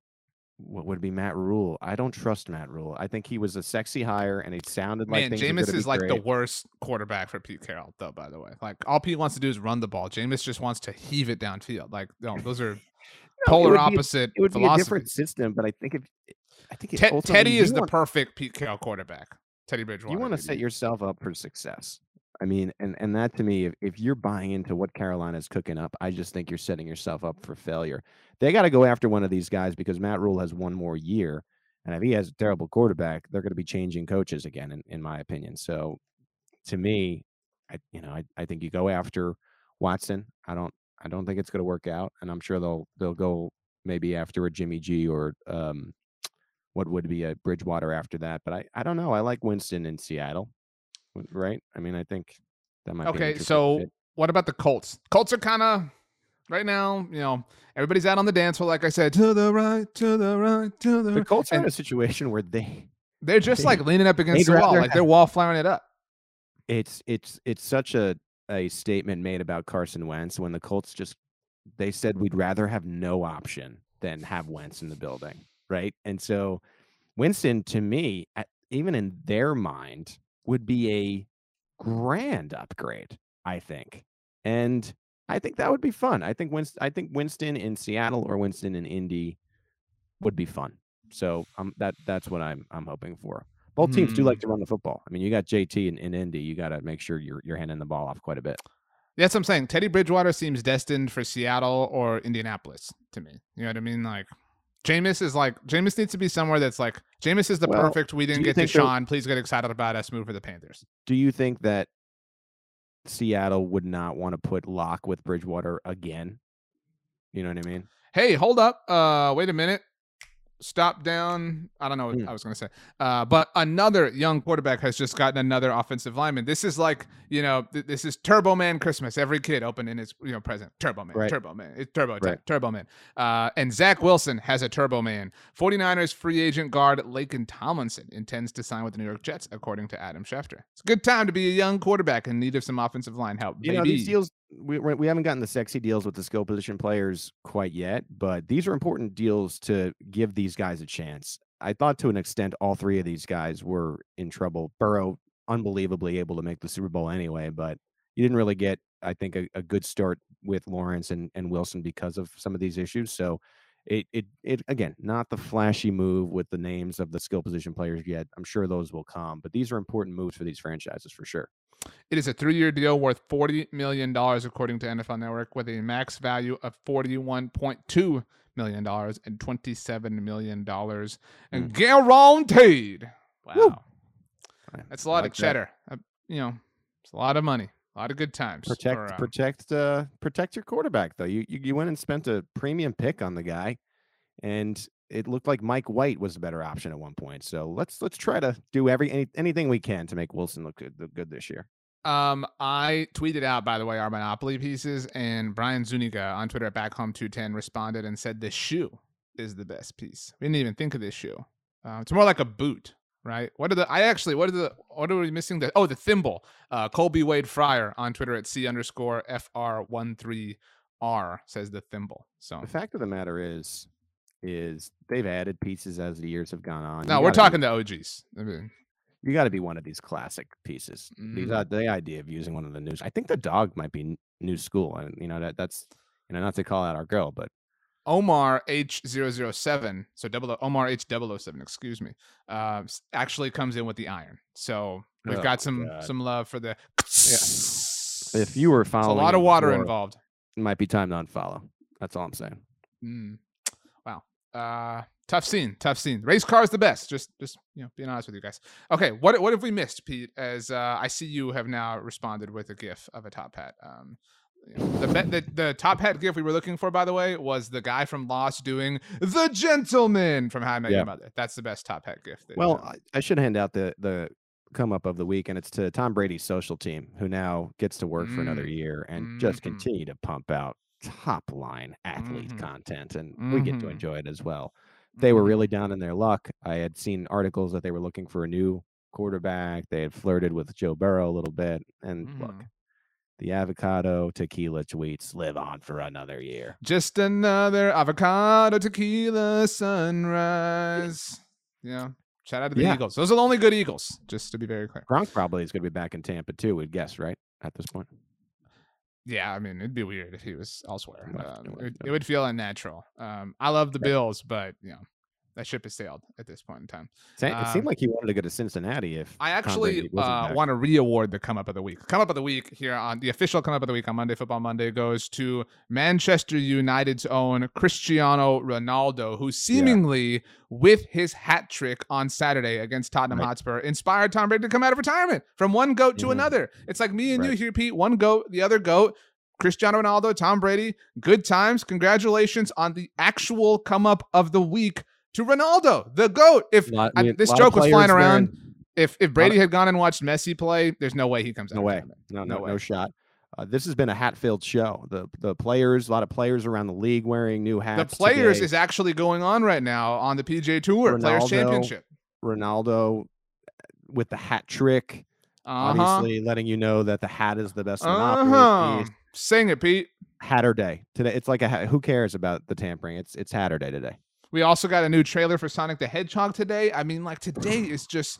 what would be Matt Rhule. I don't trust Matt Rhule. I think he was a sexy hire and it sounded man, like Jameis is like great. the worst quarterback for Pete Carroll, though. By the way, like all Pete wants to do is run the ball. Jameis just wants to heave it downfield. Like, no, those are No, it polar be a- opposite it would be a different system, but I think if I think it Te- Teddy is the want- perfect Pete Carroll quarterback. Teddy Bridgewater. you want to set yourself up for success. I mean, and and that to me, if, if you're buying into what Carolina's cooking up, I just think you're setting yourself up for failure. They got to go after one of these guys because Matt Rhule has one more year, and if he has a terrible quarterback, they're going to be changing coaches again, in, in my opinion. So, to me, I you know I, I think you go after Watson. I don't I don't think it's going to work out, and I'm sure they'll they'll go maybe after a Jimmy G or um what would be a Bridgewater after that. But I I don't know. I like Winston in Seattle right? I mean, I think that might be. Okay, so fit. what about the Colts? Colts are kind of right now. You know, everybody's out on the dance floor. Like I said, to the right, to the right, to the. the Colts are in a situation where they they're just like leaning up against the wall, like they're wallflowering it up. it's it's it's such a a statement made about Carson Wentz when the Colts just they said we'd rather have no option than have Wentz in the building, right? And so Winston to me, at, even in their mind, would be a grand upgrade, I think. And I think that would be fun. I think Winston I think Winston in Seattle or Winston in Indy would be fun. So um, that that's what I'm I'm hoping for. Both teams do Hmm. like to run the football. I mean, you got JT in, in Indy. You got to make sure you're you're handing the ball off quite a bit. That's what I'm saying. Teddy Bridgewater seems destined for Seattle or Indianapolis to me. You know what I mean? Like Jameis is like Jameis needs to be somewhere that's like Jameis is the Well, perfect. We didn't get think they'll- Please get excited about us. Move for the Panthers. Do you think that Seattle would not want to put Lock with Bridgewater again? You know what I mean? Hey, hold up. Uh, wait a minute. Stop down. I don't know what Hmm. I was going to say. Uh, but another young quarterback has just gotten another offensive lineman. This is like, you know, th- this is Turbo Man Christmas. Every kid opening his, you know, present. Turbo Man, Right. Turbo Man. It's Turbo. Right. Turbo Man. Uh, and Zach Wilson has a Turbo Man. 49ers free agent guard Laken Tomlinson intends to sign with the New York Jets, according to Adam Schefter. It's a good time to be a young quarterback in need of some offensive line help. You know, these deals we we haven't gotten the sexy deals with the skill position players quite yet, but these are important deals to give these guys a chance. I thought to an extent all three of these guys were in trouble. Burrow unbelievably able to make the Super Bowl anyway, but you didn't really get, I think, a, a good start with Lawrence and, and Wilson because of some of these issues. So it it it again, not the flashy move with the names of the skill position players yet. I'm sure those will come, but these are important moves for these franchises for sure. It is a three-year deal worth forty million dollars, according to NFL Network, with a max value of forty-one point two million dollars and twenty-seven million dollars, and guaranteed. Wow. I- that's a lot like of cheddar. Uh, you know, it's a lot of money, a lot of good times. protect for, uh, protect uh protect your quarterback though you, you you went and spent a premium pick on the guy and it looked like mike white was a better option at one point so let's let's try to do every any, anything we can to make wilson look good look good this year Um, I tweeted out, by the way, our Monopoly pieces, and Brian Zuniga on Twitter at Backhome210 responded and said the shoe is the best piece. We didn't even think of this shoe. Uh, it's more like a boot, right? What are the? I actually, what are the? What are we missing? The oh, the thimble. Uh, Colby Wade Fryer on Twitter at c underscore fr one three r says the thimble. So the fact of the matter is is they've added pieces as the years have gone on no, we're talking to be- the OGs. I mean, you got to be one of these classic pieces these Mm. uh, the idea of using one of the news i think the dog might be new school and you know that that's you know not to call out our girl but Omar H007, so double Omar H007, excuse me, uh, actually comes in with the iron. So we've Oh, got some God. some love for the. Yeah. if you were It's a lot of water before, involved. it might be time to unfollow that's all i'm saying Mm. Uh, tough scene, tough scene. Race car is the best. Just, just you know, being honest with you guys. Okay, what what have we missed, Pete? As uh, I see you have now responded with a GIF of a top hat. Um, you know, the, the the top hat GIF we were looking for, by the way, was the guy from Lost doing the gentleman from How I Met Yeah. Your Mother. That's the best top hat GIF. That, Well, um, I, I should hand out the the come up of the week, and it's to Tom Brady's social team, who now gets to work for another Mm. year and just Mhm. continue to pump out top line athlete Mhm. content, and we get to Mhm. enjoy it as well. They were mhm. really down in their luck. I had seen articles that they were looking for a new quarterback. They had flirted with Joe Burrow a little bit, and look, Mhm. the avocado tequila tweets live on for another year. Just another avocado tequila sunrise. Yeah. Shout out to the Yeah. Eagles. Those are the only good Eagles, just to be very clear. Gronk probably is going to be back in Tampa too. We'd guess, right? At this point, Yeah, I mean, it'd be weird if he was elsewhere. Um, it, it would feel unnatural. Um, I love the. Bills, but you know, that ship has sailed at this point in time. It Um, seemed like he wanted to go to Cincinnati. If I actually uh, want to re-award the come up of the week. Come up of the week here on the official come up of the week on Monday Football Monday goes to Manchester United's own Cristiano Ronaldo, who seemingly with his hat trick on Saturday against Tottenham Right. Hotspur inspired Tom Brady to come out of retirement from one goat to Mhm. another. It's like me and you here, Pete. One goat, the other goat. Cristiano Ronaldo, Tom Brady, good times. Congratulations on the actual come up of the week to Ronaldo, the goat. If Lot- I- mean, this joke was flying around. If if Brady had gone and watched Messi play, there's no way he comes out. No way. No, No no, way. no shot. Uh, this has been a hat-filled show. The the players, a lot of players around the league wearing new hats. The players today. is actually going on right now on the PGA Tour Players Championship. Ronaldo with the hat trick, Uh-huh. obviously letting you know that the hat is the best Uh-huh. Sing it, Pete. Hatter day today. It's like a ha- who cares about the tampering? It's it's Hatter day today. We also got a new trailer for Sonic the Hedgehog today. I mean, like today is just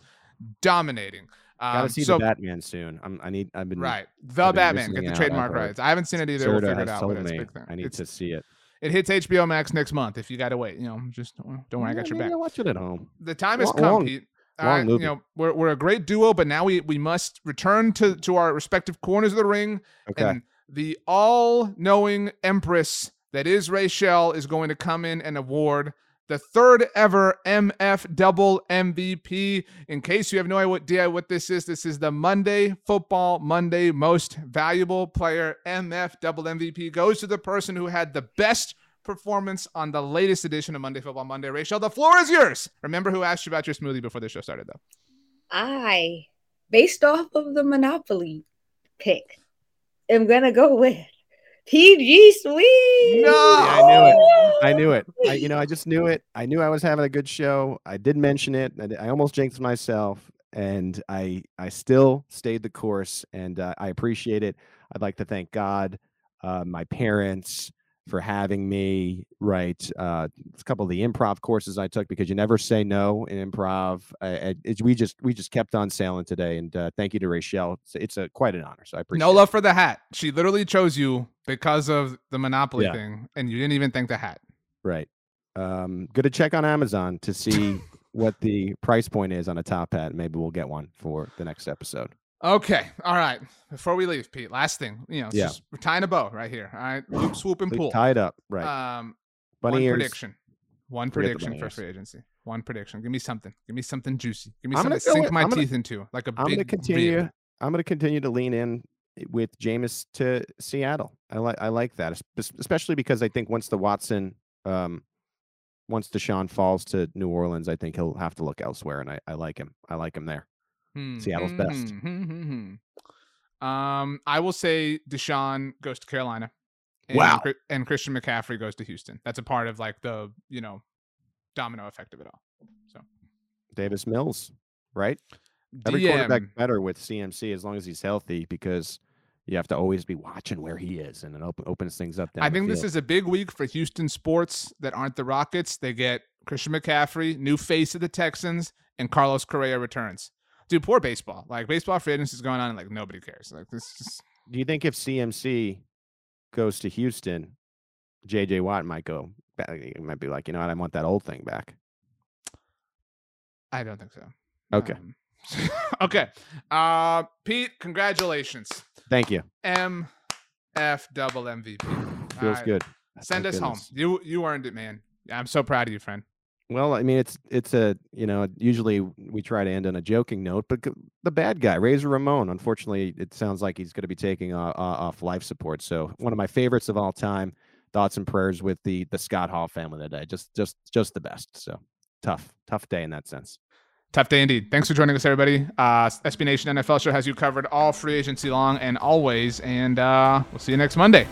dominating. Um, see so the Batman soon. I'm, I need. I've been right, the been Batman get the trademark rights. I haven't seen it either. We'll figure it out. But it's big thing. I need It's- to see it. It hits HBO Max next month. If you got to wait, you know, just don't don't worry, I got your back. I'll watch it at home. the time has come, Pete. All right, you know, we're we're a great duo, but now we we must return to to our respective corners of the ring, Okay. and the all-knowing empress that is Rachel is going to come in and award the third ever MF double MVP. In case you have no idea what this is, this is the Monday Football Monday Most Valuable Player MF double MVP goes to the person who had the best performance on the latest edition of Monday Football Monday. Rachel, the floor is yours. Remember who asked you about your smoothie before the show started, though. I, based off of the Monopoly pick, am gonna go with PG Sween. No! Yeah, I knew it. I knew it. I, you know, I just knew it. I knew I was having a good show. I did mention it. and I almost jinxed myself, and I I still stayed the course, and uh, I appreciate it. I'd like to thank God, uh, my parents for having me. Right, uh, a couple of the improv courses I took because you never say no in improv. I, I, it's, we just we just kept on sailing today, and uh, thank you to Rachel. It's, it's a quite an honor. So I appreciate. No it. love for the hat. She literally chose you because of the Monopoly Yeah. thing, and you didn't even thank the hat. Right. Um, good to check on Amazon to see what the price point is on a top hat. Maybe we'll get one for the next episode. Okay. All right. Before we leave, Pete, last thing. You know, Yeah. just, we're tying a bow right here. All right. Loop, swoop, and pull. Tied up. Right. Um, Bunny one ears. prediction. One Forget prediction for free agency. One prediction. Give me something. Give me something juicy. Give me I'm something gonna sink with- my I'm gonna- teeth into, like a I'm big going to continue. rib. I'm going to continue to lean in with Jameis to Seattle. I like I like that, especially because I think once the Watson, um, once Deshaun falls to New Orleans, I think he'll have to look elsewhere, and I, I like him. I like him there. Hmm, Seattle's hmm, best. hmm, hmm, hmm, hmm. Um, I will say Deshaun goes to Carolina. And, Wow. And Christian McCaffrey goes to Houston. That's a part of like the you know domino effect of it all. So Davis Mills, right? Every quarterback better with CMC as long as he's healthy because you have to always be watching where he is and it open, opens things up. I think this is a big week for Houston sports that aren't the Rockets. They get Christian McCaffrey, new face of the Texans, and Carlos Correa returns. Dude, poor baseball. Like baseball free agency is going on, and like nobody cares. Like this is Do you think if CMC goes to Houston, JJ Watt might go? back- He might be like, you know what, I want that old thing back. I don't think so. Okay. Um, okay. Uh Pete, congratulations. Thank you. MF double MVP. Feels right. good. Send Thank us home. You you earned it, man. I'm so proud of you, friend. Well, I mean, it's it's a you know usually we try to end on a joking note, but the bad guy, Razor Ramon, unfortunately, it sounds like he's going to be taking off life support. So one of my favorites of all time. Thoughts and prayers with the the Scott Hall family today. Just just just the best. So tough tough day in that sense. Tough day indeed. Thanks for joining us, everybody. Uh, SB Nation NFL show has you covered all free agency long and always, and uh, we'll see you next Monday.